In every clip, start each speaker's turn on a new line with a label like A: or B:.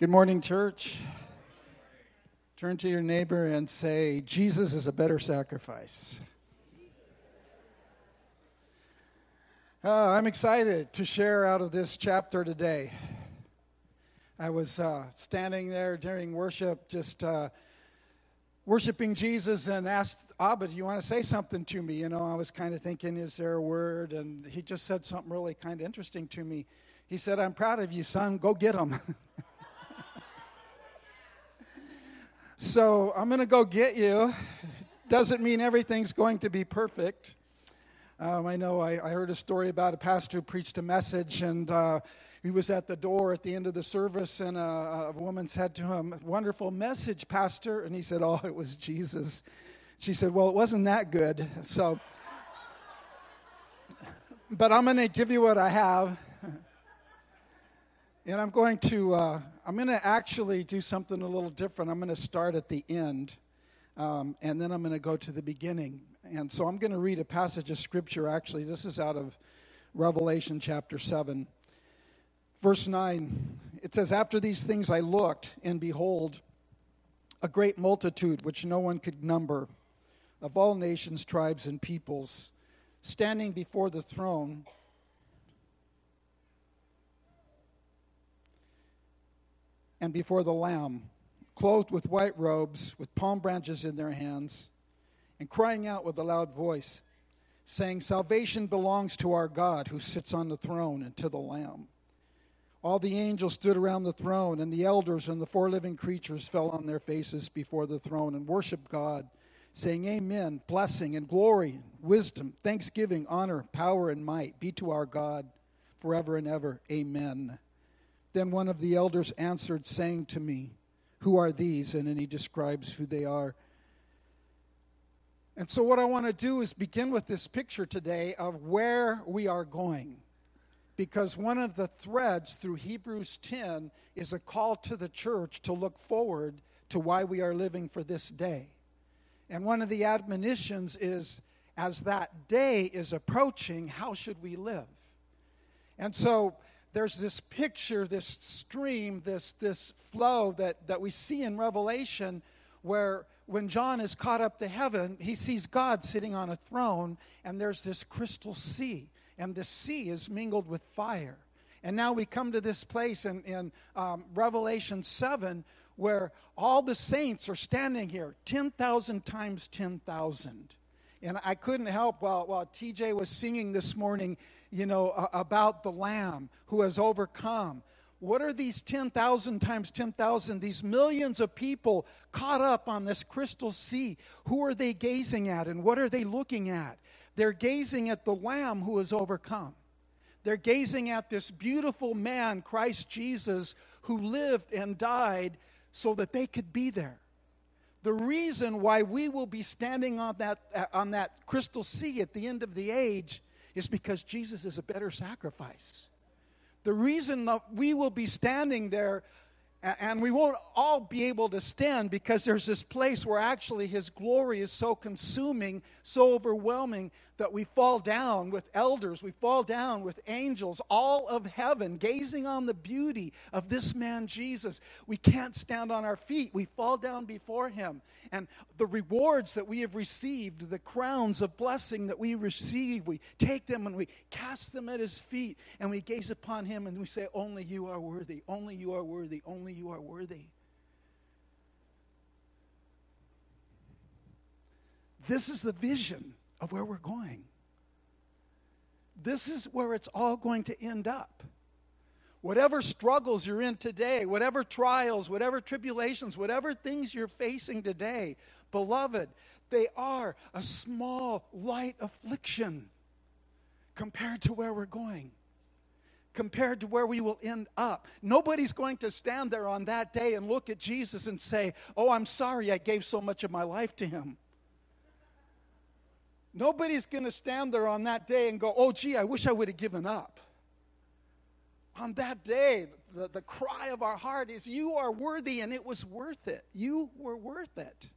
A: Good morning, church. Turn to your neighbor and say, Jesus is a better sacrifice. Uh, I'm excited to share out of this chapter today. I was uh, standing there during worship, just uh, worshiping Jesus, and asked Abba, "Do you want to say something to me?" You know, I was kind of thinking, "Is there a word?" And he just said something really kind of interesting to me. He said, "I'm proud of you, son. Go get him." So I'm going to go get you. Doesn't mean everything's going to be perfect. Um, I know I, I, heard a story about a pastor who preached a message, and uh, he was at the door at the end of the service, and a, a woman said to him, Wonderful message, Pastor. And he said, Oh, it was Jesus. She said, Well, it wasn't that good. So, but I'm going to give you what I have. And I'm going to uh, I'm going to actually do something a little different. I'm going to start at the end, um, and then I'm going to go to the beginning. And so I'm going to read a passage of scripture. Actually, this is out of Revelation chapter seven, verse nine. It says, "After these things I looked, and behold, a great multitude which no one could number, of all nations, tribes, and peoples, standing before the throne." And before the Lamb, clothed with white robes, with palm branches in their hands, and crying out with a loud voice, saying, Salvation belongs to our God who sits on the throne and to the Lamb. All the angels stood around the throne, and the elders and the four living creatures fell on their faces before the throne and worshiped God, saying, Amen. Blessing and glory, wisdom, thanksgiving, honor, power, and might be to our God forever and ever. Amen. Then one of the elders answered, saying to me, Who are these? And then he describes who they are. And so, what I want to do is begin with this picture today of where we are going. Because one of the threads through Hebrews 10 is a call to the church to look forward to why we are living for this day. And one of the admonitions is as that day is approaching, how should we live? And so, there's this picture, this stream, this, this flow that, that we see in Revelation where when John is caught up to heaven, he sees God sitting on a throne, and there's this crystal sea, and the sea is mingled with fire. And now we come to this place in, in um, Revelation 7 where all the saints are standing here 10,000 times 10,000. And I couldn't help while, while TJ was singing this morning you know, about the Lamb who has overcome. What are these 10,000 times 10,000, these millions of people caught up on this crystal sea? Who are they gazing at and what are they looking at? They're gazing at the Lamb who has overcome. They're gazing at this beautiful man, Christ Jesus, who lived and died so that they could be there. The reason why we will be standing on that, uh, on that crystal sea at the end of the age is because Jesus is a better sacrifice. The reason that we will be standing there and we won't all be able to stand because there's this place where actually his glory is so consuming, so overwhelming that we fall down with elders, we fall down with angels, all of heaven, gazing on the beauty of this man Jesus. We can't stand on our feet, we fall down before him. And the rewards that we have received, the crowns of blessing that we receive, we take them and we cast them at his feet and we gaze upon him and we say, Only you are worthy, only you are worthy, only you are worthy. This is the vision of where we're going. This is where it's all going to end up. Whatever struggles you're in today, whatever trials, whatever tribulations, whatever things you're facing today, beloved, they are a small, light affliction compared to where we're going, compared to where we will end up. Nobody's going to stand there on that day and look at Jesus and say, Oh, I'm sorry I gave so much of my life to him. Nobody's going to stand there on that day and go, oh, gee, I wish I would have given up. On that day, the, the cry of our heart is, You are worthy, and it was worth it. You were worth it.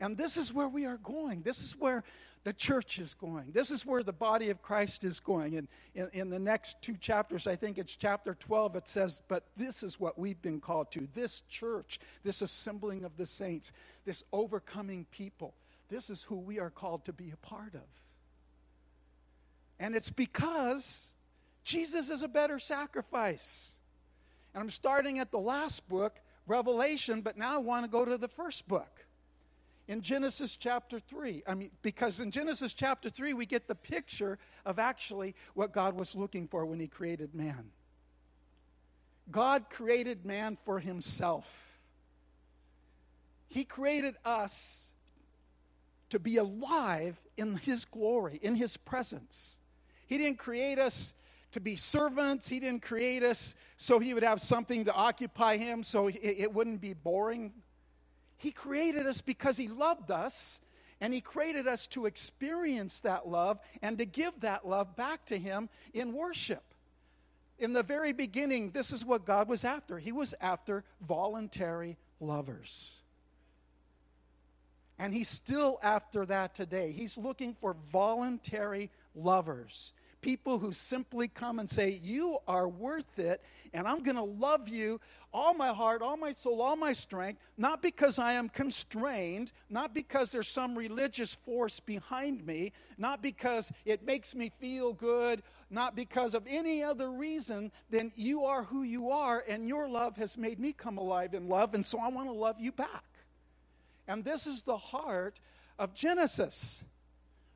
A: And this is where we are going. This is where the church is going. This is where the body of Christ is going. And in, in, the next two chapters, I think it's chapter 12, it says, But this is what we've been called to this church, this assembling of the saints, this overcoming people. This is who we are called to be a part of. And it's because Jesus is a better sacrifice. And I'm starting at the last book, Revelation, but now I want to go to the first book in Genesis chapter 3. I mean, because in Genesis chapter 3, we get the picture of actually what God was looking for when He created man. God created man for Himself, He created us to be alive in His glory, in His presence. He didn't create us to be servants. He didn't create us so he would have something to occupy him, so it, wouldn't be boring. He created us because He loved us, and He created us to experience that love and to give that love back to Him in worship. In the very beginning, this is what God was after. He was after voluntary lovers. And He's still after that today. He's looking for voluntary lovers people who simply come and say, You are worth it, and I'm going to love you all my heart, all my soul, all my strength, not because I am constrained, not because there's some religious force behind me, not because it makes me feel good, not because of any other reason than you are who you are, and your love has made me come alive in love, and so I want to love you back. And this is the heart of Genesis.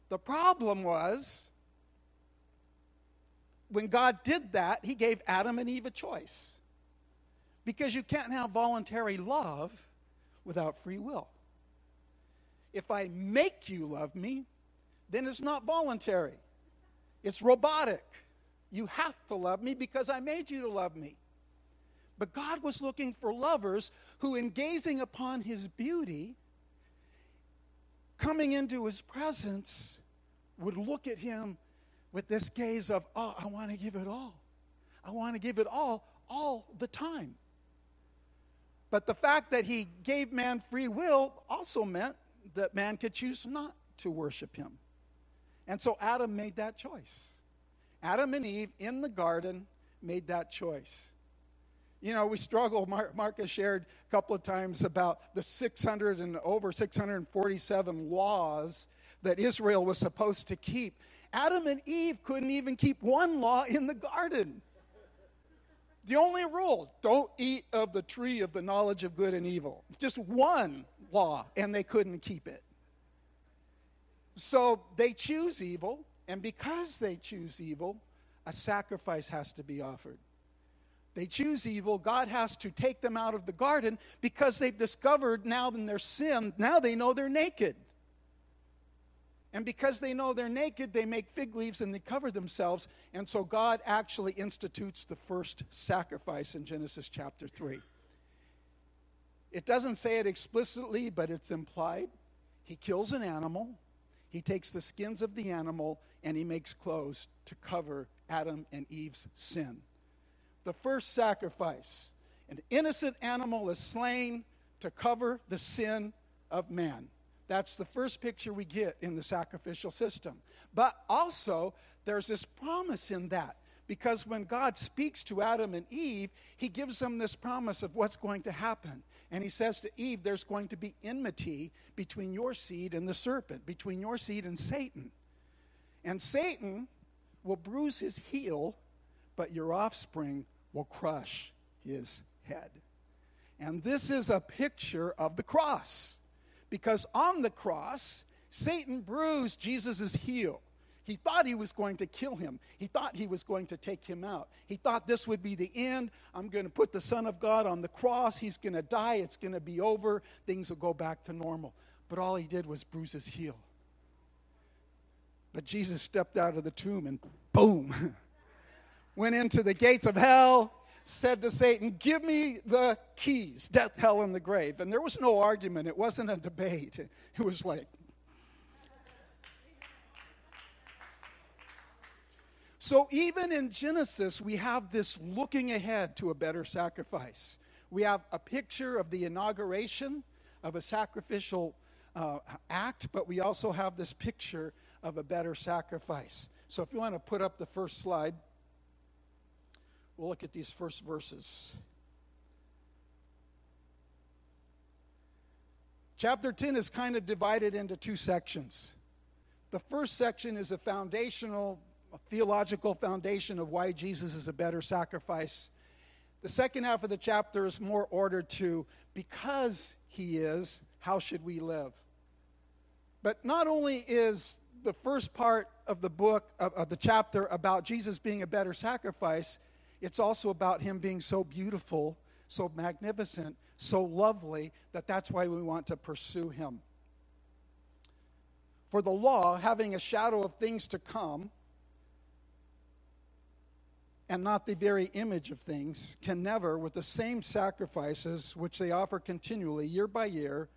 A: The problem was when God did that, He gave Adam and Eve a choice. Because you can't have voluntary love without free will. If I make you love me, then it's not voluntary, it's robotic. You have to love me because I made you to love me. But God was looking for lovers who, in gazing upon his beauty, coming into his presence, would look at him with this gaze of, oh, I want to give it all. I want to give it all, all the time. But the fact that he gave man free will also meant that man could choose not to worship him. And so Adam made that choice. Adam and Eve in the garden made that choice. You know, we struggle. Mark has shared a couple of times about the 600 and over 647 laws that Israel was supposed to keep. Adam and Eve couldn't even keep one law in the garden. The only rule don't eat of the tree of the knowledge of good and evil. Just one law, and they couldn't keep it. So they choose evil, and because they choose evil, a sacrifice has to be offered. They choose evil. God has to take them out of the garden because they've discovered now in their sin, now they know they're naked. And because they know they're naked, they make fig leaves and they cover themselves. And so God actually institutes the first sacrifice in Genesis chapter 3. It doesn't say it explicitly, but it's implied. He kills an animal, he takes the skins of the animal, and he makes clothes to cover Adam and Eve's sin. The first sacrifice an innocent animal is slain to cover the sin of man. That's the first picture we get in the sacrificial system. But also, there's this promise in that. Because when God speaks to Adam and Eve, he gives them this promise of what's going to happen. And he says to Eve, there's going to be enmity between your seed and the serpent, between your seed and Satan. And Satan will bruise his heel, but your offspring will crush his head. And this is a picture of the cross because on the cross, Satan bruised Jesus' heel. He thought he was going to kill him. He thought he was going to take him out. He thought this would be the end. I'm going to put the Son of God on the cross. He's going to die. It's going to be over. Things will go back to normal. But all he did was bruise his heel. But Jesus stepped out of the tomb and boom, went into the gates of hell, said to Satan, Give me the keys, death, hell, and the grave. And there was no argument, it wasn't a debate. It was like, So, even in Genesis, we have this looking ahead to a better sacrifice. We have a picture of the inauguration of a sacrificial uh, act, but we also have this picture of a better sacrifice. So if you want to put up the first slide, we'll look at these first verses. Chapter 10 is kind of divided into two sections. The first section is a foundational, a theological foundation of why Jesus is a better sacrifice. The second half of the chapter is more ordered to because he is, how should we live? But not only is the first part of the book, of, of, the chapter, about Jesus being a better sacrifice, it's also about him being so beautiful, so magnificent, so lovely, that that's why we want to pursue him. For the law, having a shadow of things to come, and not the very image of things, can never, with the same sacrifices which they offer continually, year by year,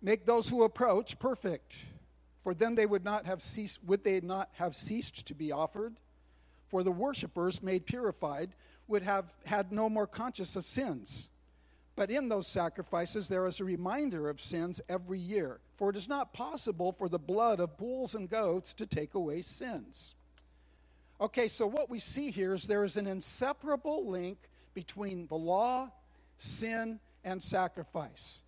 A: make those who approach perfect. For then they would not have ceased, would they not have ceased to be offered? For the worshippers made purified would have had no more conscience of sins. But in those sacrifices there is a reminder of sins every year. For it is not possible for the blood of bulls and goats to take away sins. Okay, so what we see here is there is an inseparable link between the law, sin, and sacrifice.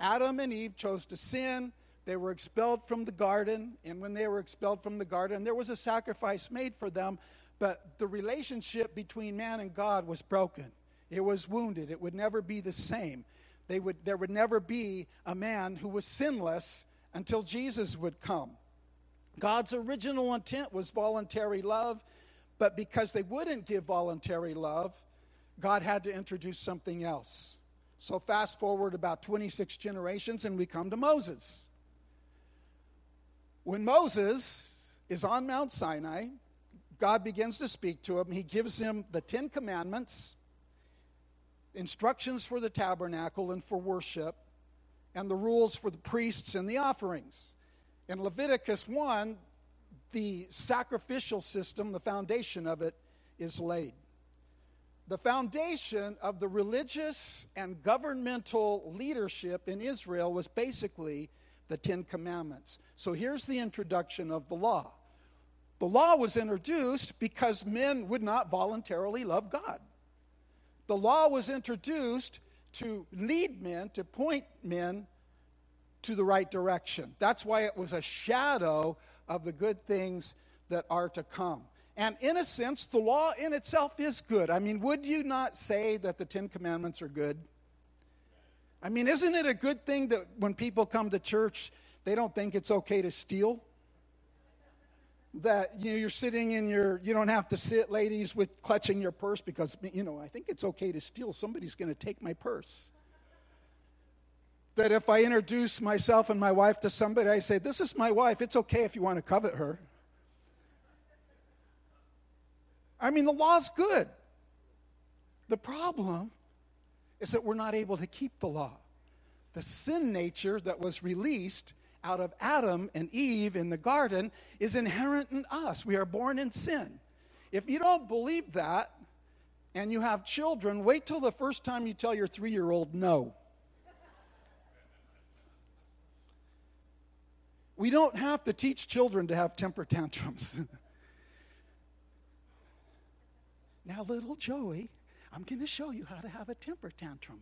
A: Adam and Eve chose to sin. They were expelled from the garden, and when they were expelled from the garden, there was a sacrifice made for them, but the relationship between man and God was broken. It was wounded. It would never be the same. They would, there would never be a man who was sinless until Jesus would come. God's original intent was voluntary love, but because they wouldn't give voluntary love, God had to introduce something else. So, fast forward about 26 generations, and we come to Moses. When Moses is on Mount Sinai, God begins to speak to him. He gives him the Ten Commandments, instructions for the tabernacle and for worship, and the rules for the priests and the offerings. In Leviticus 1, the sacrificial system, the foundation of it, is laid. The foundation of the religious and governmental leadership in Israel was basically the Ten Commandments. So here's the introduction of the law. The law was introduced because men would not voluntarily love God. The law was introduced to lead men, to point men to the right direction. That's why it was a shadow of the good things that are to come. And in a sense, the law in itself is good. I mean, would you not say that the Ten Commandments are good? I mean, isn't it a good thing that when people come to church, they don't think it's okay to steal? That you know, you're sitting in your, you don't have to sit, ladies, with clutching your purse because, you know, I think it's okay to steal. Somebody's going to take my purse. That if I introduce myself and my wife to somebody, I say, This is my wife. It's okay if you want to covet her. I mean, the law's good. The problem is that we're not able to keep the law. The sin nature that was released out of Adam and Eve in the garden is inherent in us. We are born in sin. If you don't believe that and you have children, wait till the first time you tell your three year old no. We don't have to teach children to have temper tantrums. Now, little Joey, I'm going to show you how to have a temper tantrum.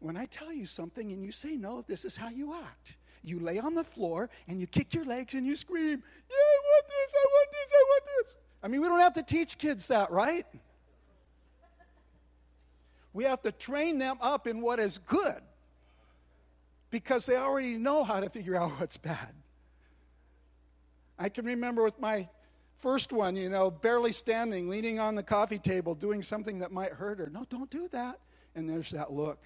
A: When I tell you something and you say no, this is how you act. You lay on the floor and you kick your legs and you scream, Yeah, I want this, I want this, I want this. I mean, we don't have to teach kids that, right? We have to train them up in what is good because they already know how to figure out what's bad. I can remember with my First one, you know, barely standing, leaning on the coffee table, doing something that might hurt her. No, don't do that. And there's that look.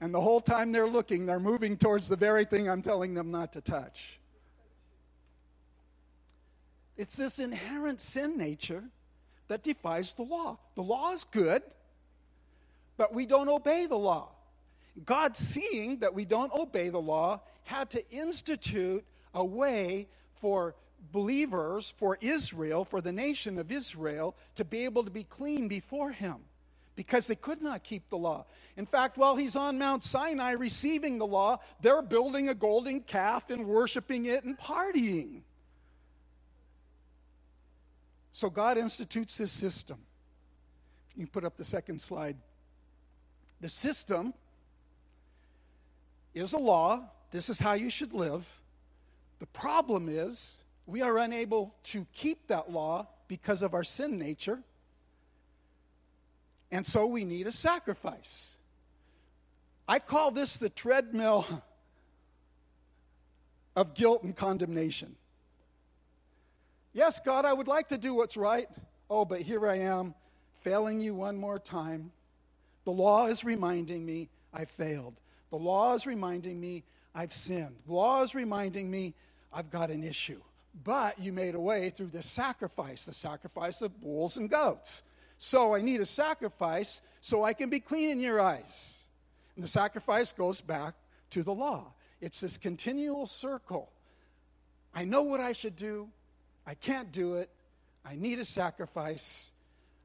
A: And the whole time they're looking, they're moving towards the very thing I'm telling them not to touch. It's this inherent sin nature that defies the law. The law is good, but we don't obey the law. God, seeing that we don't obey the law, had to institute a way for believers, for Israel, for the nation of Israel, to be able to be clean before Him. Because they could not keep the law. In fact, while he's on Mount Sinai receiving the law, they're building a golden calf and worshiping it and partying. So God institutes this system. You put up the second slide. The system is a law. This is how you should live. The problem is we are unable to keep that law because of our sin nature. And so we need a sacrifice. I call this the treadmill of guilt and condemnation. Yes, God, I would like to do what's right. Oh, but here I am, failing you one more time. The law is reminding me I failed. The law is reminding me I've sinned. The law is reminding me I've got an issue. But you made a way through the sacrifice, the sacrifice of bulls and goats. So I need a sacrifice so I can be clean in your eyes. And the sacrifice goes back to the law. It's this continual circle. I know what I should do. I can't do it. I need a sacrifice.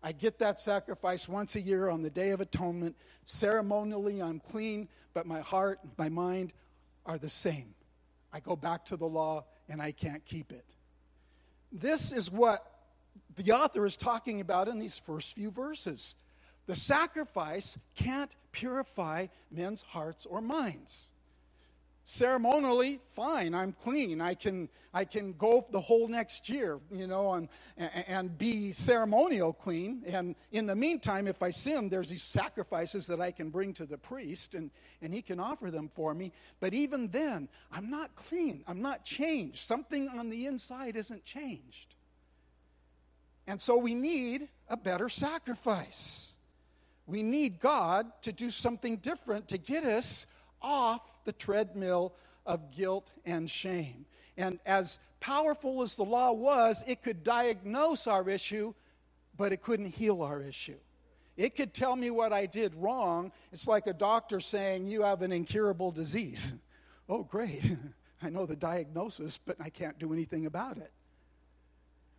A: I get that sacrifice once a year on the Day of Atonement. Ceremonially, I'm clean, but my heart, my mind are the same. I go back to the law and I can't keep it. This is what the author is talking about in these first few verses. The sacrifice can't purify men's hearts or minds. Ceremonially fine i'm clean. I can i can go the whole next year you know and and be ceremonial clean. And in the meantime if i sin there's these sacrifices that i can bring to the priest and and he can offer them for me. But even then i'm not clean. I'm not changed. Something on the inside isn't changed and so we need a better sacrifice we need god to do something different to get us off the treadmill of guilt and shame. And as powerful as the law was, it could diagnose our issue, but it couldn't heal our issue. It could tell me what I did wrong. It's like a doctor saying, You have an incurable disease. oh, great. I know the diagnosis, but I can't do anything about it.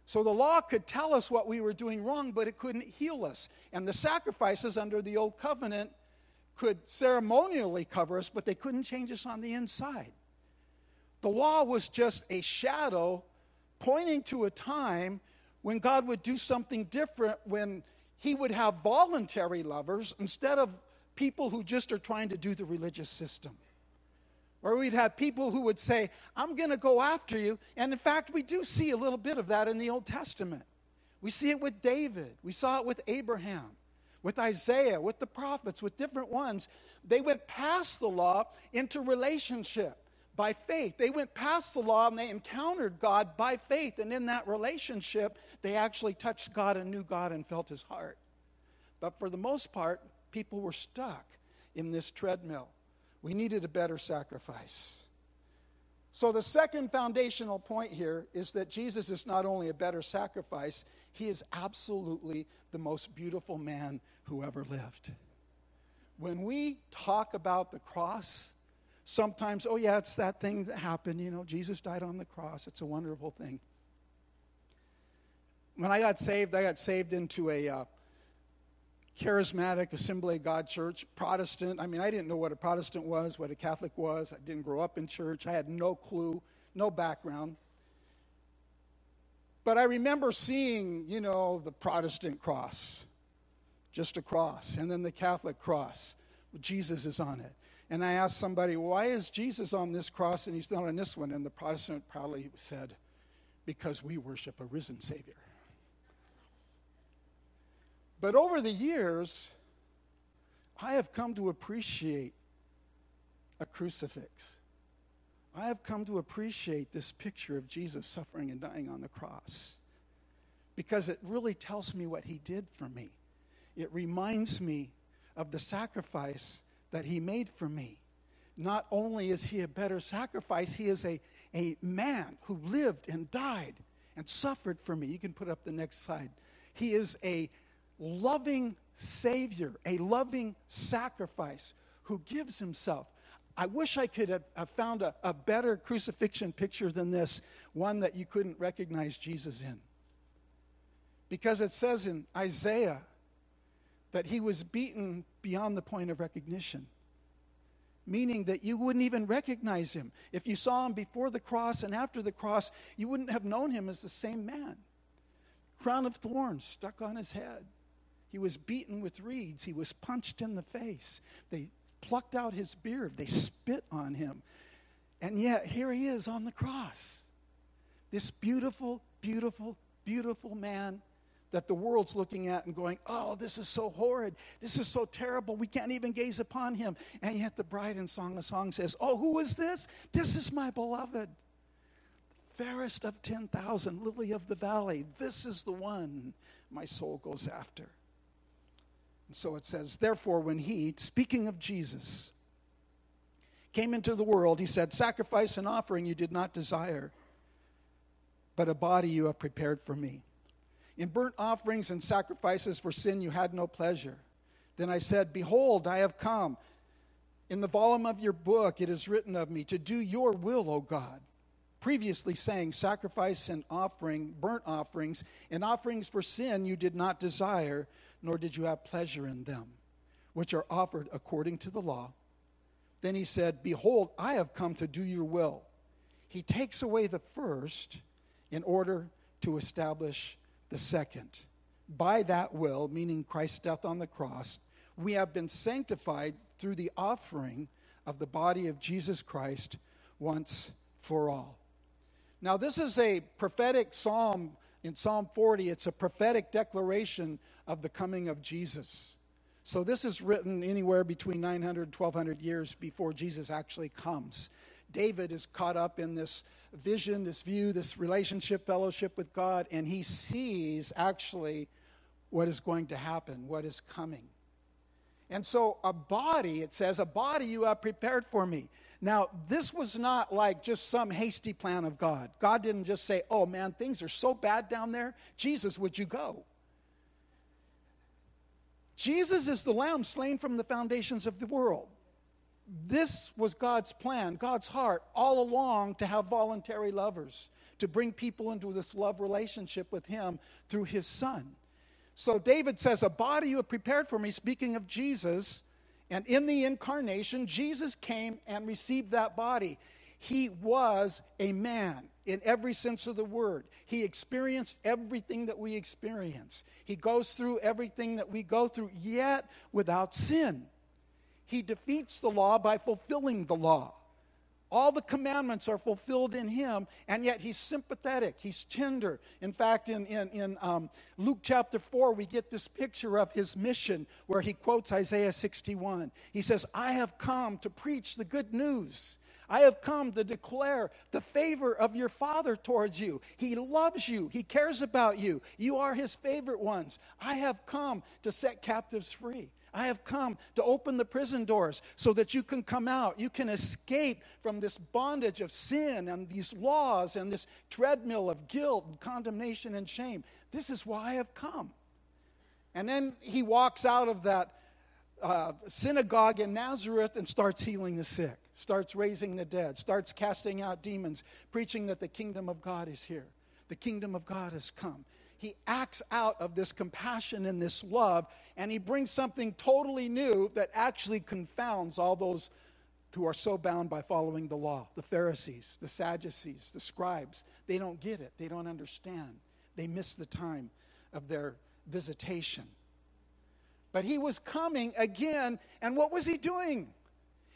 A: So the law could tell us what we were doing wrong, but it couldn't heal us. And the sacrifices under the old covenant could ceremonially cover us, but they couldn't change us on the inside. The law was just a shadow pointing to a time when God would do something different, when He would have voluntary lovers instead of people who just are trying to do the religious system. Or we'd have people who would say, I'm going to go after you. And in fact, we do see a little bit of that in the Old Testament. We see it with David, we saw it with Abraham with Isaiah, with the prophets, with different ones. They went past the law into relationship by faith. They went past the law and they encountered God by faith. And in that relationship, they actually touched God and knew God and felt his heart. But for the most part, people were stuck in this treadmill. We needed a better sacrifice. So, the second foundational point here is that Jesus is not only a better sacrifice, he is absolutely the most beautiful man who ever lived. When we talk about the cross, sometimes, oh, yeah, it's that thing that happened. You know, Jesus died on the cross. It's a wonderful thing. When I got saved, I got saved into a uh, charismatic Assembly of God church, Protestant. I mean, I didn't know what a Protestant was, what a Catholic was. I didn't grow up in church. I had no clue, no background. But I remember seeing, you know, the Protestant cross, just a cross, and then the Catholic cross. Jesus is on it. And I asked somebody, why is Jesus on this cross and he's not on this one? And the Protestant probably said, because we worship a risen Savior. But over the years, I have come to appreciate a crucifix. I have come to appreciate this picture of Jesus suffering and dying on the cross because it really tells me what he did for me. It reminds me of the sacrifice that he made for me. Not only is he a better sacrifice, he is a, a man who lived and died and suffered for me. You can put up the next slide. He is a loving Savior, a loving sacrifice who gives himself I wish I could have, found a, a better crucifixion picture than this, one that you couldn't recognize Jesus in. Because it says in Isaiah that he was beaten beyond the point of recognition meaning that you wouldn't even recognize him. If you saw him before the cross and after the cross, you wouldn't have known him as the same man. Crown of thorns stuck on his head. He was beaten with reeds. He was punched in the face. They plucked out his beard. They spit on him. And yet, here he is on the cross. This beautiful, beautiful, beautiful man that the world's looking at and going, oh, this is so horrid. This is so terrible. We can't even gaze upon him. And yet the bride in Song of Song says, oh, who is this? This is my beloved. Fairest of 10,000, lily of the valley. This is the one my soul goes after. And so it says, therefore, when he, speaking of Jesus, came into the world, he said, Sacrifice and offering you did not desire, but a body you have prepared for me. In burnt offerings and sacrifices for sin, you had no pleasure. Then I said, Behold, I have come. In the volume of your book, it is written of me to do your will, O God. Previously saying, Sacrifice and offering, burnt offerings, and offerings for sin you did not desire, nor did you have pleasure in them, which are offered according to the law. Then he said, Behold, I have come to do your will. He takes away the first in order to establish the second. By that will, meaning Christ's death on the cross, we have been sanctified through the offering of the body of Jesus Christ once for all. Now, this is a prophetic psalm in Psalm 40. It's a prophetic declaration of the coming of Jesus. So, this is written anywhere between 900 and 1200 years before Jesus actually comes. David is caught up in this vision, this view, this relationship, fellowship with God, and he sees actually what is going to happen, what is coming. And so, a body, it says, a body you have prepared for me. Now, this was not like just some hasty plan of God. God didn't just say, oh man, things are so bad down there. Jesus, would you go? Jesus is the lamb slain from the foundations of the world this was God's plan, God's heart all along to have voluntary lovers, to bring people into this love relationship with Him through His Son. So David says, A body you have prepared for me, speaking of Jesus, and in the incarnation, Jesus came and received that body. He was a man in every sense of the word. He experienced everything that we experience. He goes through everything that we go through, yet without sin. He defeats the law by fulfilling the law. All the commandments are fulfilled in him, and yet he's sympathetic, he's tender. In fact, in, in, in um, Luke chapter 4, we get this picture of his mission where he quotes Isaiah 61. He says, I have come to preach the good news. I have come to declare the favor of your Father towards you. He loves you, He cares about you. You are His favorite ones. I have come to set captives free. I have come to open the prison doors so that you can come out. You can escape from this bondage of sin and these laws and this treadmill of guilt and condemnation and shame. This is why I have come. And then he walks out of that uh, synagogue in Nazareth and starts healing the sick, starts raising the dead, starts casting out demons, preaching that the kingdom of God is here. The kingdom of God has come he acts out of this compassion and this love, and he brings something totally new that actually confounds all those who are so bound by following the law the Pharisees, the Sadducees, the scribes. They don't get it, they don't understand. They miss the time of their visitation. But he was coming again, and what was he doing?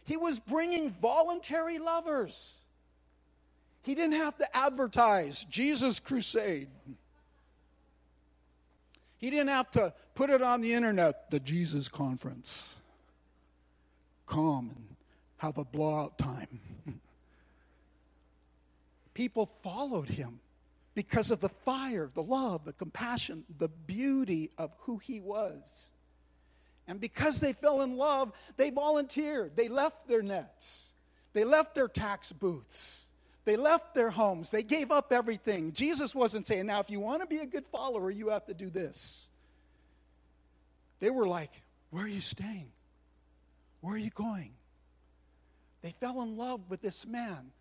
A: He was bringing voluntary lovers. He didn't have to advertise Jesus Crusade. He didn't have to put it on the internet, the Jesus conference. Come and have a blowout time. People followed him because of the fire, the love, the compassion, the beauty of who he was. And because they fell in love, they volunteered. They left their nets, they left their tax booths. They left their homes. They gave up everything. Jesus wasn't saying, now, if you want to be a good follower, you have to do this. They were like, where are you staying? Where are you going? They fell in love with this man.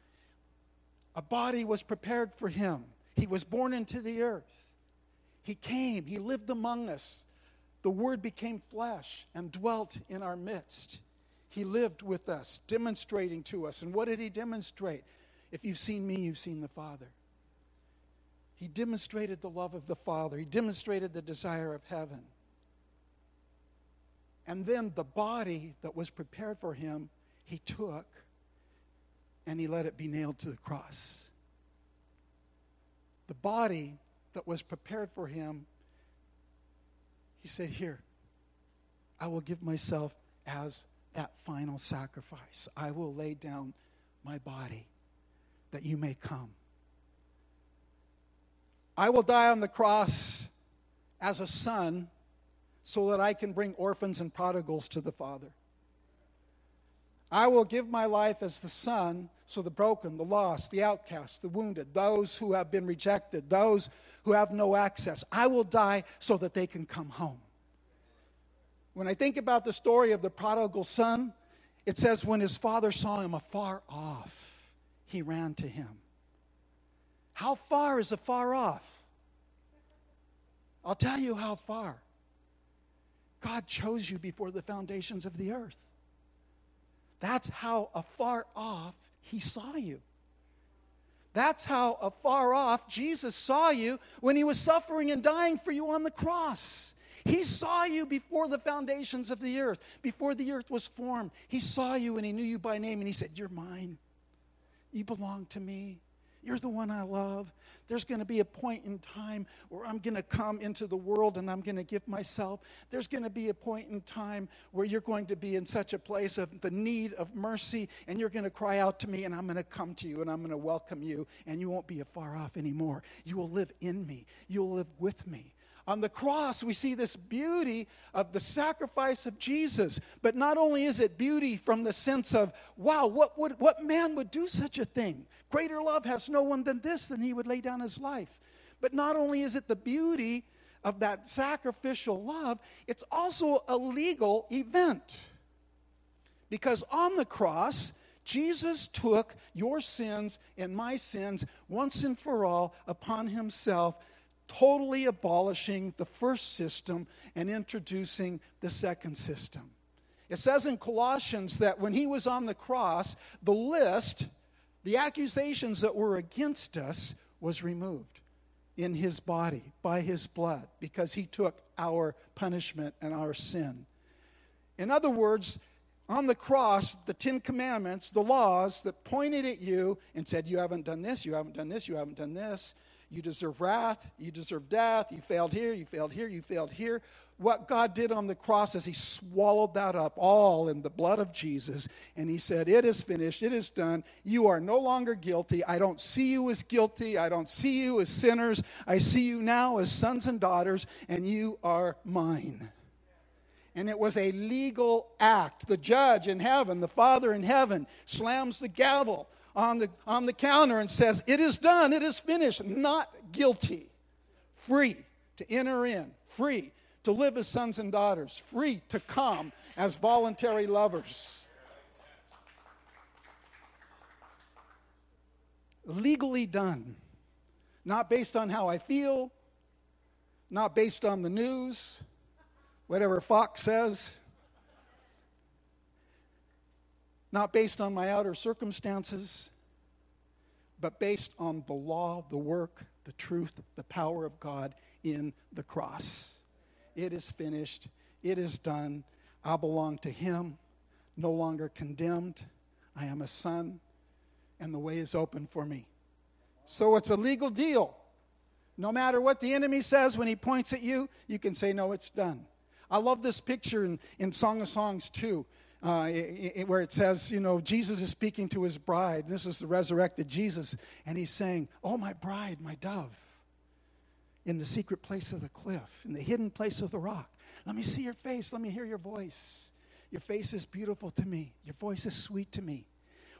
A: A body was prepared for him. He was born into the earth. He came, he lived among us. the Word became flesh and dwelt in our midst. He lived with us, demonstrating to us. And what did He demonstrate? If you've seen me, you've seen the Father. He demonstrated the love of the Father, He demonstrated the desire of heaven. And then the body that was prepared for Him, He took and He let it be nailed to the cross. The body that was prepared for Him, He said, Here, I will give myself as that final sacrifice. I will lay down my body that you may come. I will die on the cross as a son so that I can bring orphans and prodigals to the Father. I will give my life as the son so the broken, the lost, the outcast, the wounded, those who have been rejected, those who have no access, I will die so that they can come home. When I think about the story of the prodigal son, it says when his father saw him afar off, he ran to him. How far is afar off? I'll tell you how far. God chose you before the foundations of the earth. That's how afar off he saw you. That's how afar off Jesus saw you when he was suffering and dying for you on the cross. He saw you before the foundations of the earth, before the earth was formed. He saw you and He knew you by name and He said, You're mine. You belong to me. You're the one I love. There's going to be a point in time where I'm going to come into the world and I'm going to give myself. There's going to be a point in time where you're going to be in such a place of the need of mercy and you're going to cry out to me and I'm going to come to you and I'm going to welcome you and you won't be afar off anymore. You will live in me, you'll live with me. On the cross, we see this beauty of the sacrifice of Jesus. But not only is it beauty from the sense of, wow, what, would, what man would do such a thing? Greater love has no one than this, than he would lay down his life. But not only is it the beauty of that sacrificial love, it's also a legal event. Because on the cross, Jesus took your sins and my sins once and for all upon himself totally abolishing the first system and introducing the second system. It says in Colossians that when he was on the cross, the list, the accusations that were against us, was removed in his body by his blood because he took our punishment and our sin. In other words, on the cross, the Ten Commandments, the laws that pointed at you and said, You haven't done this, you haven't done this, you haven't done this, you deserve wrath. You deserve death. You failed here. You failed here. You failed here. What God did on the cross is He swallowed that up all in the blood of Jesus. And He said, It is finished. It is done. You are no longer guilty. I don't see you as guilty. I don't see you as sinners. I see you now as sons and daughters, and you are mine. And it was a legal act. The judge in heaven, the Father in heaven, slams the gavel on the, on the counter and says, It is done, it is finished, not guilty, free to enter in, free to live as sons and daughters, free to come as voluntary lovers. Legally done, not based on how I feel, not based on the news, whatever Fox says not based on my outer circumstances, but based on the law, the work, the truth, the power of God in the cross. It is finished. It is done. I belong to Him, no longer condemned. I am a son, and the way is open for me. So it's a legal deal. No matter what the enemy says when he points at you, you can say, No, it's done. I love this picture in, in Song of Songs too uh, it, where it says, you know, Jesus is speaking to his bride. This is the resurrected Jesus. And he's saying, Oh, my bride, my dove, in the secret place of the cliff, in the hidden place of the rock. Let me see your face. Let me hear your voice. Your face is beautiful to me. Your voice is sweet to me.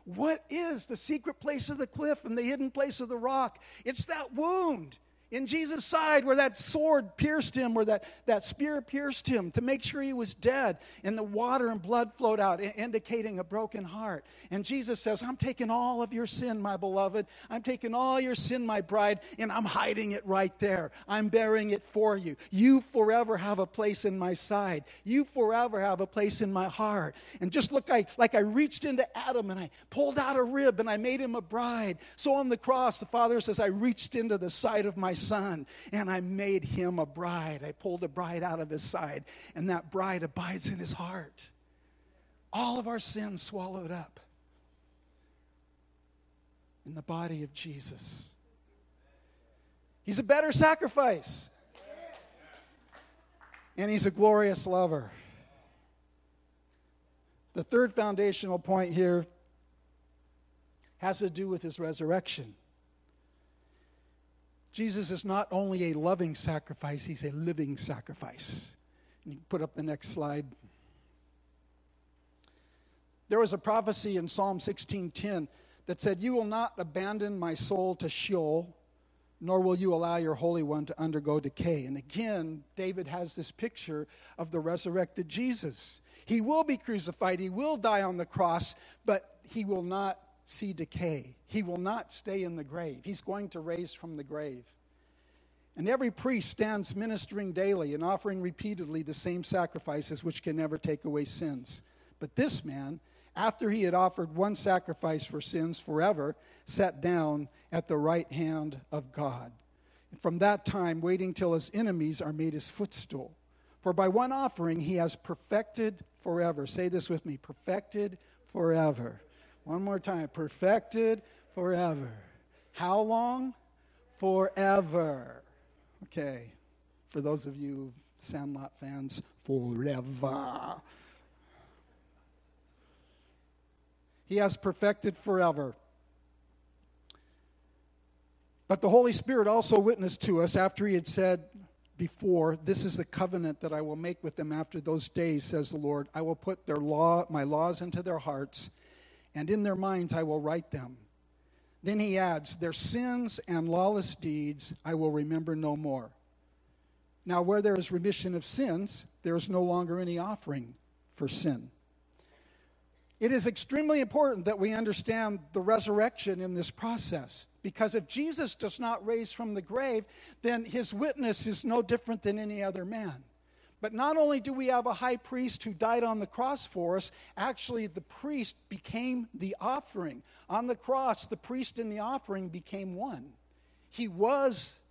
A: What is the secret place of the cliff and the hidden place of the rock? It's that wound. In Jesus' side where that sword pierced him, where that, that spear pierced him, to make sure he was dead. And the water and blood flowed out, indicating a broken heart. And Jesus says, I'm taking all of your sin, my beloved. I'm taking all your sin, my bride, and I'm hiding it right there. I'm bearing it for you. You forever have a place in my side. You forever have a place in my heart. And just look like, like I reached into Adam and I pulled out a rib and I made him a bride. So on the cross, the Father says, I reached into the side of my son, and I made him a bride. I pulled a bride out of his side, and that bride abides in his heart. All of our sins swallowed up in the body of Jesus. He's a better sacrifice. And he's a glorious lover. The third foundational point here has to do with his resurrection. Jesus is not only a loving sacrifice, he's a living sacrifice. And you put up the next slide. There was a prophecy in Psalm 16:10 that said, "You will not abandon my soul to Sheol, nor will you allow your holy one to undergo decay." And again, David has this picture of the resurrected Jesus. He will be crucified, he will die on the cross, but he will not see decay. He will not stay in the grave. He's going to raise from the grave. And every priest stands ministering daily and offering repeatedly the same sacrifices which can never take away sins. But this man, after he had offered one sacrifice for sins forever, sat down at the right hand of God. And from that time, waiting till his enemies are made his footstool. For by one offering he has perfected forever. Say this with me perfected forever one more time. Perfected forever. How long? Forever. Okay. For those of you Sandlot fans, forever. He has perfected forever. But the Holy Spirit also witnessed to us after he had said before, This is the covenant that I will make with them after those days, says the Lord. I will put their law, my laws into their hearts, and in their minds I will write them. Then he adds, Their sins and lawless deeds I will remember no more. Now, where there is remission of sins, there is no longer any offering for sin. It is extremely important that we understand the resurrection in this process because if Jesus does not raise from the grave, then his witness is no different than any other man. But not only do we have a high priest who died on the cross for us, actually, the priest became the offering. On the cross, the priest and the offering became one. He was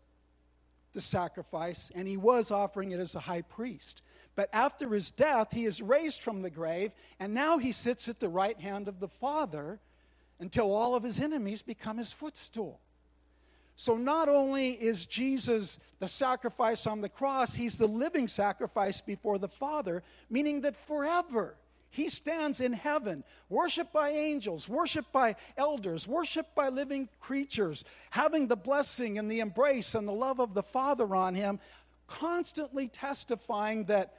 A: the sacrifice, and he was offering it as a high priest. But after his death, he is raised from the grave, and now he sits at the right hand of the Father until all of his enemies become his footstool. So not only is Jesus the sacrifice on the cross, he's the living sacrifice before the Father, meaning that forever he stands in heaven, worshiped by angels, worshiped by elders, worshiped by living creatures, having the blessing and the embrace and the love of the Father on him, constantly testifying that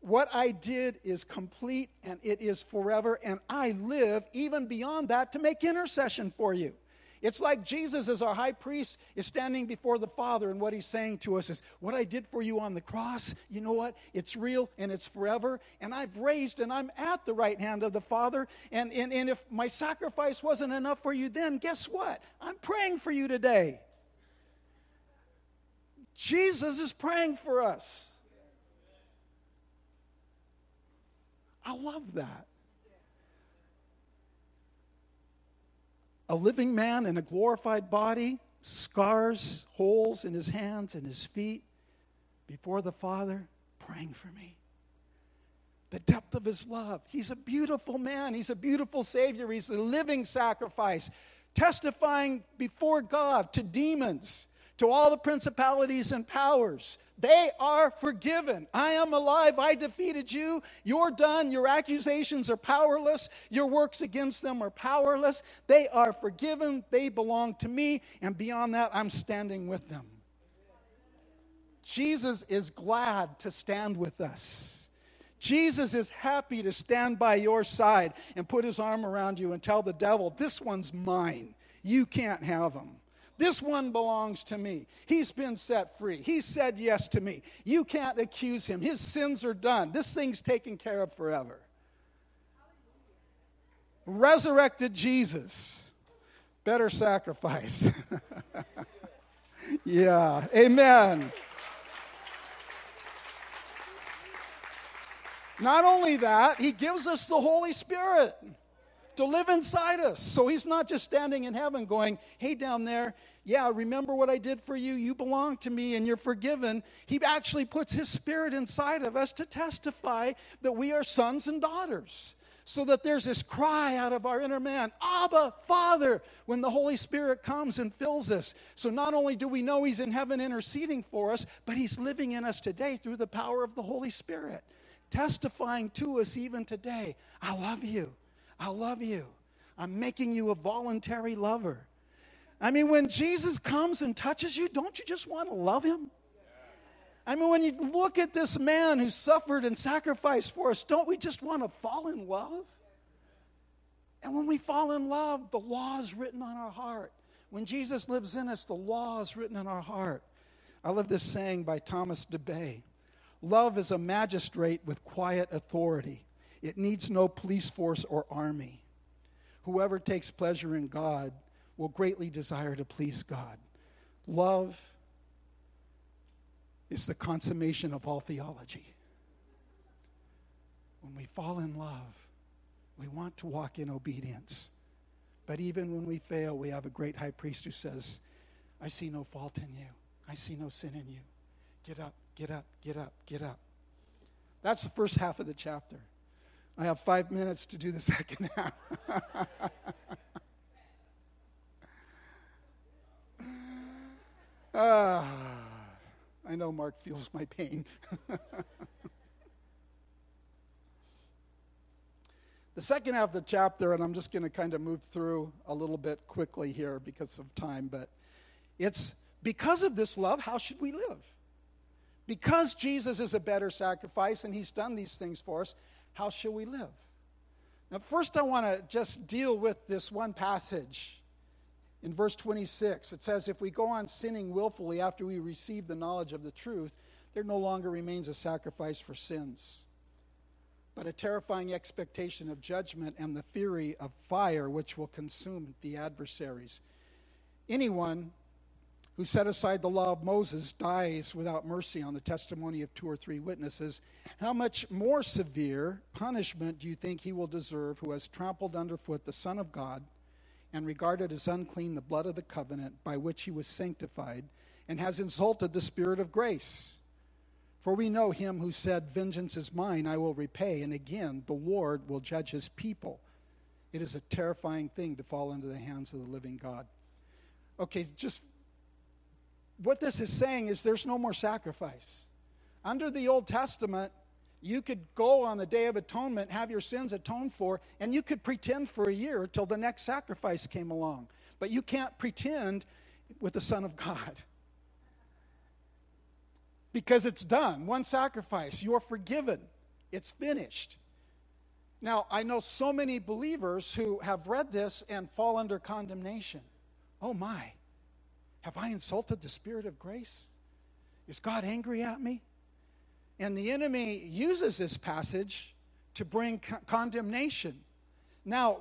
A: what I did is complete and it is forever, and I live even beyond that to make intercession for you. It's like Jesus, as our high priest, is standing before the Father, and what he's saying to us is, What I did for you on the cross, you know what? It's real and it's forever, and I've raised and I'm at the right hand of the Father. And, and, and if my sacrifice wasn't enough for you then, guess what? I'm praying for you today. Jesus is praying for us. I love that. A living man in a glorified body, scars, holes in his hands and his feet, before the Father, praying for me. The depth of his love. He's a beautiful man. He's a beautiful Savior. He's a living sacrifice, testifying before God to demons to all the principalities and powers. They are forgiven. I am alive. I defeated you. You're done. Your accusations are powerless. Your works against them are powerless. They are forgiven. They belong to me. And beyond that, I'm standing with them. Jesus is glad to stand with us. Jesus is happy to stand by your side and put his arm around you and tell the devil, This one's mine. You can't have him. This one belongs to me. He's been set free. He said yes to me. You can't accuse him. His sins are done. This thing's taken care of forever. Resurrected Jesus. Better sacrifice. yeah. Amen. Not only that, he gives us the Holy Spirit to live inside us. So he's not just standing in heaven going, hey, down there, yeah, remember what I did for you? You belong to me and you're forgiven. He actually puts his spirit inside of us to testify that we are sons and daughters. So that there's this cry out of our inner man, Abba, Father, when the Holy Spirit comes and fills us. So not only do we know He's in heaven interceding for us, but He's living in us today through the power of the Holy Spirit testifying to us even today I love you. I love you. I'm making you a voluntary lover. I mean, when Jesus comes and touches you, don't you just want to love him? I mean, when you look at this man who suffered and sacrificed for us, don't we just want to fall in love? And when we fall in love, the law is written on our heart. When Jesus lives in us, the law is written in our heart. I love this saying by Thomas Dubay. Love is a magistrate with quiet authority. It needs no police force or army. Whoever takes pleasure in God will greatly desire to please God. Love is the consummation of all theology. When we fall in love, we want to walk in obedience. But even when we fail, we have a great high priest who says, I see no fault in you. I see no sin in you. Get up, get up, get up, get up. That's the first half of the chapter. I have five minutes to do the second half. ah, I know Mark feels my pain. the second half of the chapter, and I'm just going to kind of move through a little bit quickly here because of time, but it's because of this love, how should we live? Because Jesus is a better sacrifice and he's done these things for us, how shall we live? Now, first, I want to just deal with this one passage. In verse 26, it says, If we go on sinning willfully after we receive the knowledge of the truth, there no longer remains a sacrifice for sins, but a terrifying expectation of judgment and the fury of fire which will consume the adversaries. Anyone who set aside the law of Moses dies without mercy on the testimony of two or three witnesses, how much more severe punishment do you think he will deserve who has trampled underfoot the Son of God and regarded as unclean the blood of the covenant by which he was sanctified and has insulted the Spirit of grace? For we know him who said, Vengeance is mine, I will repay, and again the Lord will judge his people. It is a terrifying thing to fall into the hands of the living God. Okay, just what this is saying is there's no more sacrifice. Under the Old Testament, you could go on the Day of Atonement, have your sins atoned for, and you could pretend for a year until the next sacrifice came along. But you can't pretend with the Son of God. Because it's done. One sacrifice. You're forgiven. It's finished. Now, I know so many believers who have read this and fall under condemnation. Oh my. Have I insulted the Spirit of grace? Is God angry at me? And the enemy uses this passage to bring co- condemnation. Now,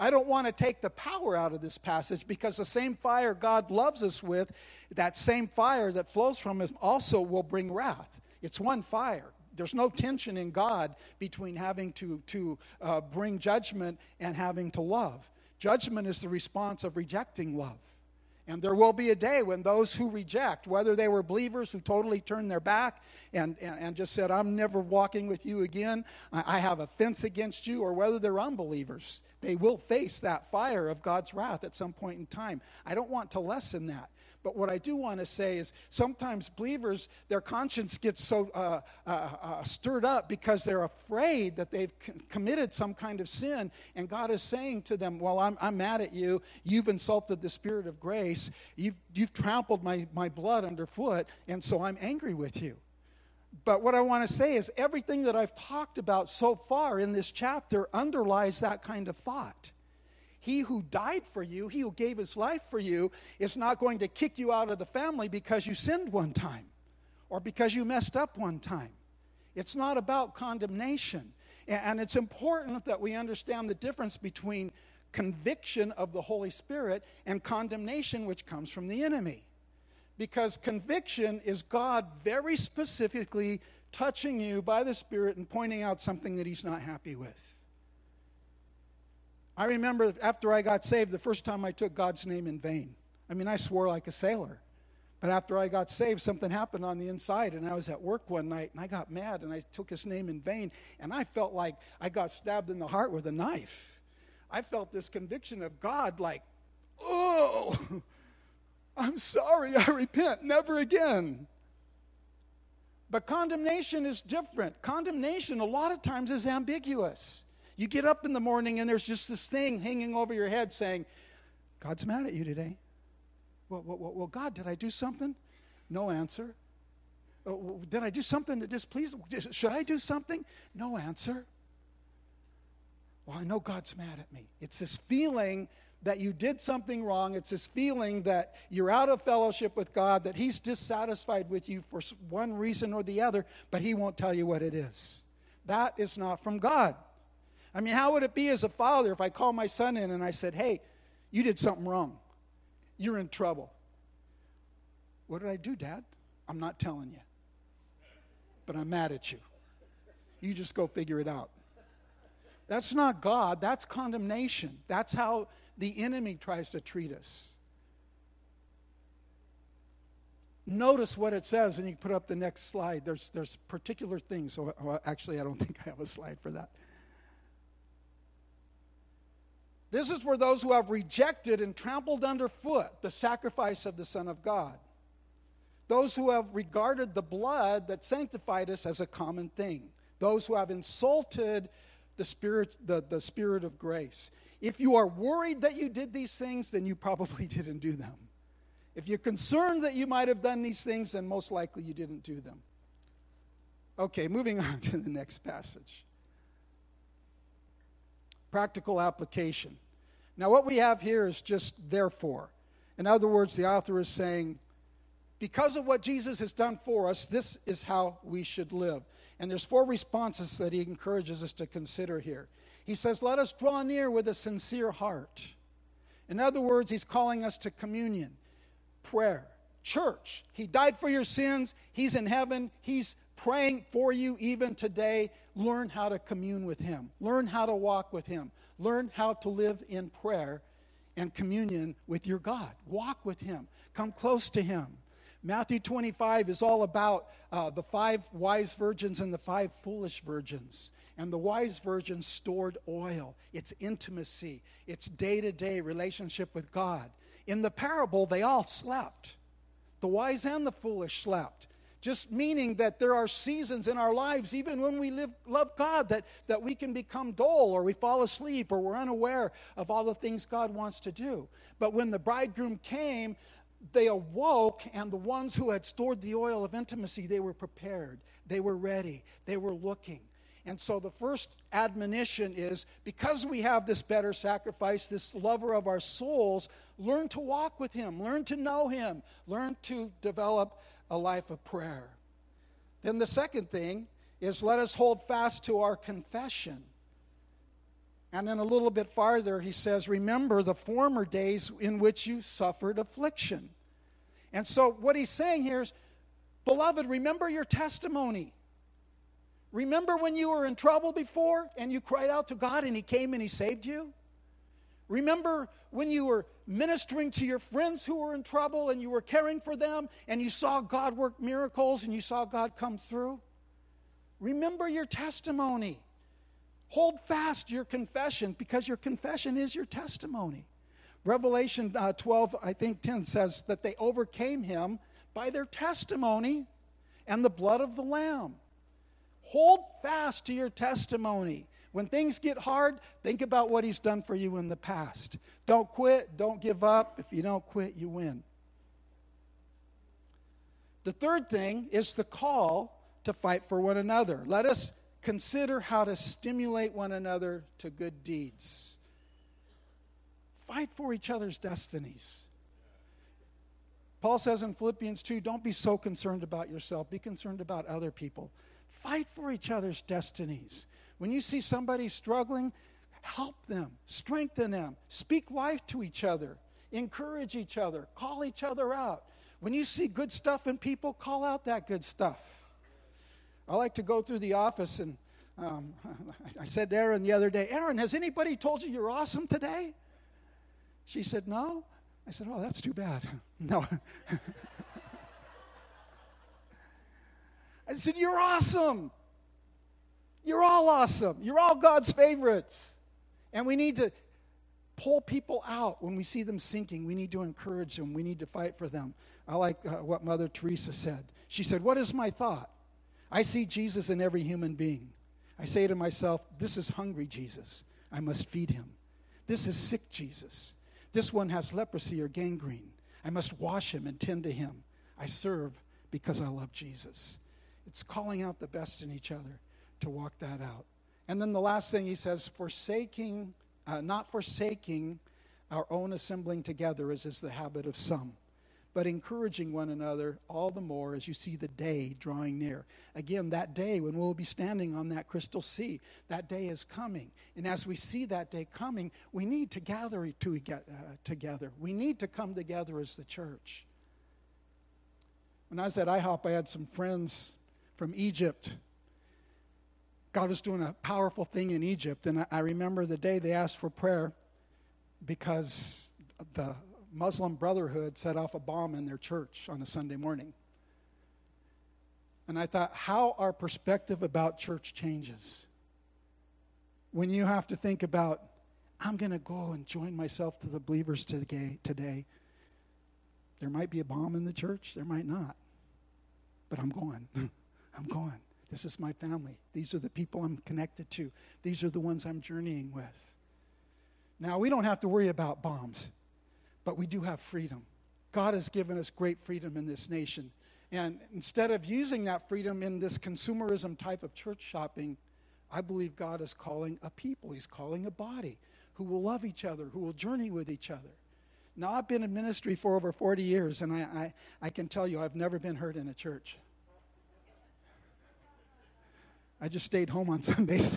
A: I don't want to take the power out of this passage because the same fire God loves us with, that same fire that flows from us, also will bring wrath. It's one fire. There's no tension in God between having to, to uh, bring judgment and having to love. Judgment is the response of rejecting love. And there will be a day when those who reject, whether they were believers who totally turned their back and, and, and just said, I'm never walking with you again, I, I have offense against you, or whether they're unbelievers, they will face that fire of God's wrath at some point in time. I don't want to lessen that. But what I do want to say is sometimes believers, their conscience gets so uh, uh, uh, stirred up because they're afraid that they've c- committed some kind of sin. And God is saying to them, Well, I'm, I'm mad at you. You've insulted the Spirit of grace. You've, you've trampled my, my blood underfoot. And so I'm angry with you. But what I want to say is everything that I've talked about so far in this chapter underlies that kind of thought. He who died for you, he who gave his life for you, is not going to kick you out of the family because you sinned one time or because you messed up one time. It's not about condemnation. And it's important that we understand the difference between conviction of the Holy Spirit and condemnation, which comes from the enemy. Because conviction is God very specifically touching you by the Spirit and pointing out something that He's not happy with. I remember after I got saved, the first time I took God's name in vain. I mean, I swore like a sailor. But after I got saved, something happened on the inside, and I was at work one night, and I got mad, and I took his name in vain, and I felt like I got stabbed in the heart with a knife. I felt this conviction of God, like, oh, I'm sorry, I repent, never again. But condemnation is different. Condemnation, a lot of times, is ambiguous. You get up in the morning and there's just this thing hanging over your head saying, God's mad at you today. Well, well, well God, did I do something? No answer. Oh, did I do something to displease? Should I do something? No answer. Well, I know God's mad at me. It's this feeling that you did something wrong. It's this feeling that you're out of fellowship with God, that He's dissatisfied with you for one reason or the other, but He won't tell you what it is. That is not from God. I mean, how would it be as a father if I called my son in and I said, Hey, you did something wrong? You're in trouble. What did I do, Dad? I'm not telling you. But I'm mad at you. You just go figure it out. That's not God, that's condemnation. That's how the enemy tries to treat us. Notice what it says, and you put up the next slide. There's, there's particular things. So, well, actually, I don't think I have a slide for that. This is for those who have rejected and trampled underfoot the sacrifice of the Son of God. Those who have regarded the blood that sanctified us as a common thing. Those who have insulted the spirit, the, the spirit of grace. If you are worried that you did these things, then you probably didn't do them. If you're concerned that you might have done these things, then most likely you didn't do them. Okay, moving on to the next passage practical application. Now, what we have here is just therefore. In other words, the author is saying, because of what Jesus has done for us, this is how we should live. And there's four responses that he encourages us to consider here. He says, Let us draw near with a sincere heart. In other words, he's calling us to communion, prayer, church. He died for your sins. He's in heaven. He's praying for you even today. Learn how to commune with Him, learn how to walk with Him, learn how to live in prayer and communion with your God. Walk with Him, come close to Him. Matthew 25 is all about uh, the five wise virgins and the five foolish virgins. And the wise virgins stored oil. It's intimacy, it's day to day relationship with God. In the parable, they all slept. The wise and the foolish slept just meaning that there are seasons in our lives, even when we live, love God, that, that we can become dull or we fall asleep or we're unaware of all the things God wants to do. But when the bridegroom came, they awoke, and the ones who had stored the oil of intimacy, they were prepared, they were ready, they were looking. And so the first admonition is because we have this better sacrifice, this lover of our souls, learn to walk with him, learn to know him, learn to develop a life of prayer. Then the second thing is let us hold fast to our confession. And then a little bit farther, he says, Remember the former days in which you suffered affliction. And so, what he's saying here is, Beloved, remember your testimony. Remember when you were in trouble before and you cried out to God and He came and He saved you? Remember when you were ministering to your friends who were in trouble and you were caring for them and you saw God work miracles and you saw God come through? Remember your testimony. Hold fast your confession because your confession is your testimony. Revelation uh, 12, I think 10 says that they overcame him by their testimony and the blood of the Lamb. Hold fast to your testimony. When things get hard, think about what He's done for you in the past. Don't quit, don't give up. If you don't quit, you win. The third thing is the call to fight for one another. Let us consider how to stimulate one another to good deeds. fight for each other's destinies. Paul says in Philippians 2 don't be so concerned about yourself, be concerned about other people. Fight for each other's destinies. When you see somebody struggling, help them, strengthen them, speak life to each other, encourage each other, call each other out. When you see good stuff in people, call out that good stuff. I like to go through the office and um, I said to Erin the other day, Erin, has anybody told you you're awesome today? She said, No. I said, Oh, that's too bad. No. I said, You're awesome. You're all awesome. You're all God's favorites. And we need to pull people out when we see them sinking. We need to encourage them. We need to fight for them. I like uh, what Mother Teresa said. She said, What is my thought? I see Jesus in every human being. I say to myself, This is hungry Jesus. I must feed him. This is sick Jesus. This one has leprosy or gangrene. I must wash him and tend to him. I serve because I love Jesus. It's calling out the best in each other to walk that out. And then the last thing he says, forsaking, uh, not forsaking our own assembling together, as is the habit of some but encouraging one another all the more as you see the day drawing near. Again, that day when we'll be standing on that crystal sea, that day is coming. And as we see that day coming, we need to gather to, uh, together. We need to come together as the church. When I was at IHOP, I had some friends from Egypt. God was doing a powerful thing in Egypt, and I, I remember the day they asked for prayer because the Muslim Brotherhood set off a bomb in their church on a Sunday morning. And I thought, how our perspective about church changes. When you have to think about, I'm going to go and join myself to the believers today. There might be a bomb in the church, there might not. But I'm going. I'm going. This is my family. These are the people I'm connected to. These are the ones I'm journeying with. Now, we don't have to worry about bombs but we do have freedom. God has given us great freedom in this nation. And instead of using that freedom in this consumerism type of church shopping, I believe God is calling a people. He's calling a body who will love each other, who will journey with each other. Now, I've been in ministry for over 40 years, and I, I, I can tell you I've never been hurt in a church. I just stayed home on Sundays.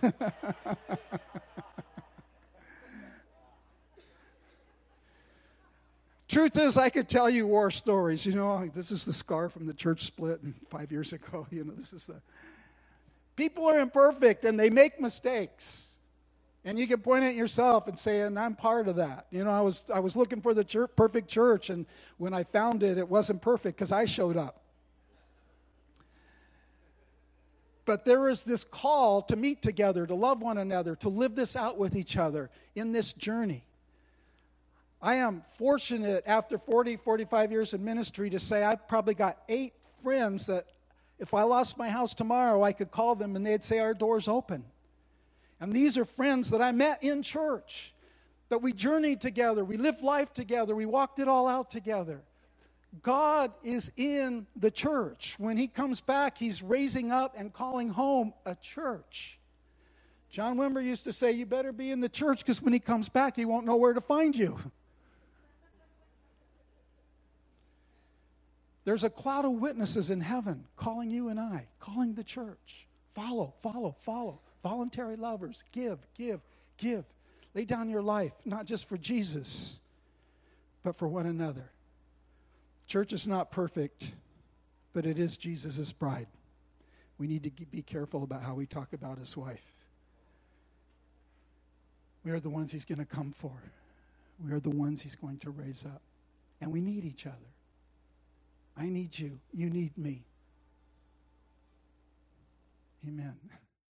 A: Truth is, I could tell you war stories. You know, this is the scar from the church split five years ago. You know, this is the. People are imperfect and they make mistakes. And you can point at yourself and say, and I'm part of that. You know, I was, I was looking for the church, perfect church, and when I found it, it wasn't perfect because I showed up. But there is this call to meet together, to love one another, to live this out with each other in this journey. I am fortunate after 40, 45 years in ministry to say I've probably got eight friends that if I lost my house tomorrow, I could call them and they'd say, Our door's open. And these are friends that I met in church, that we journeyed together, we lived life together, we walked it all out together. God is in the church. When He comes back, He's raising up and calling home a church. John Wimber used to say, You better be in the church because when He comes back, He won't know where to find you. There's a cloud of witnesses in heaven calling you and I, calling the church. Follow, follow, follow. Voluntary lovers. Give, give, give. Lay down your life, not just for Jesus, but for one another. Church is not perfect, but it is Jesus' bride. We need to be careful about how we talk about his wife. We are the ones he's going to come for. We are the ones he's going to raise up. And we need each other. I need you. You need me. Amen.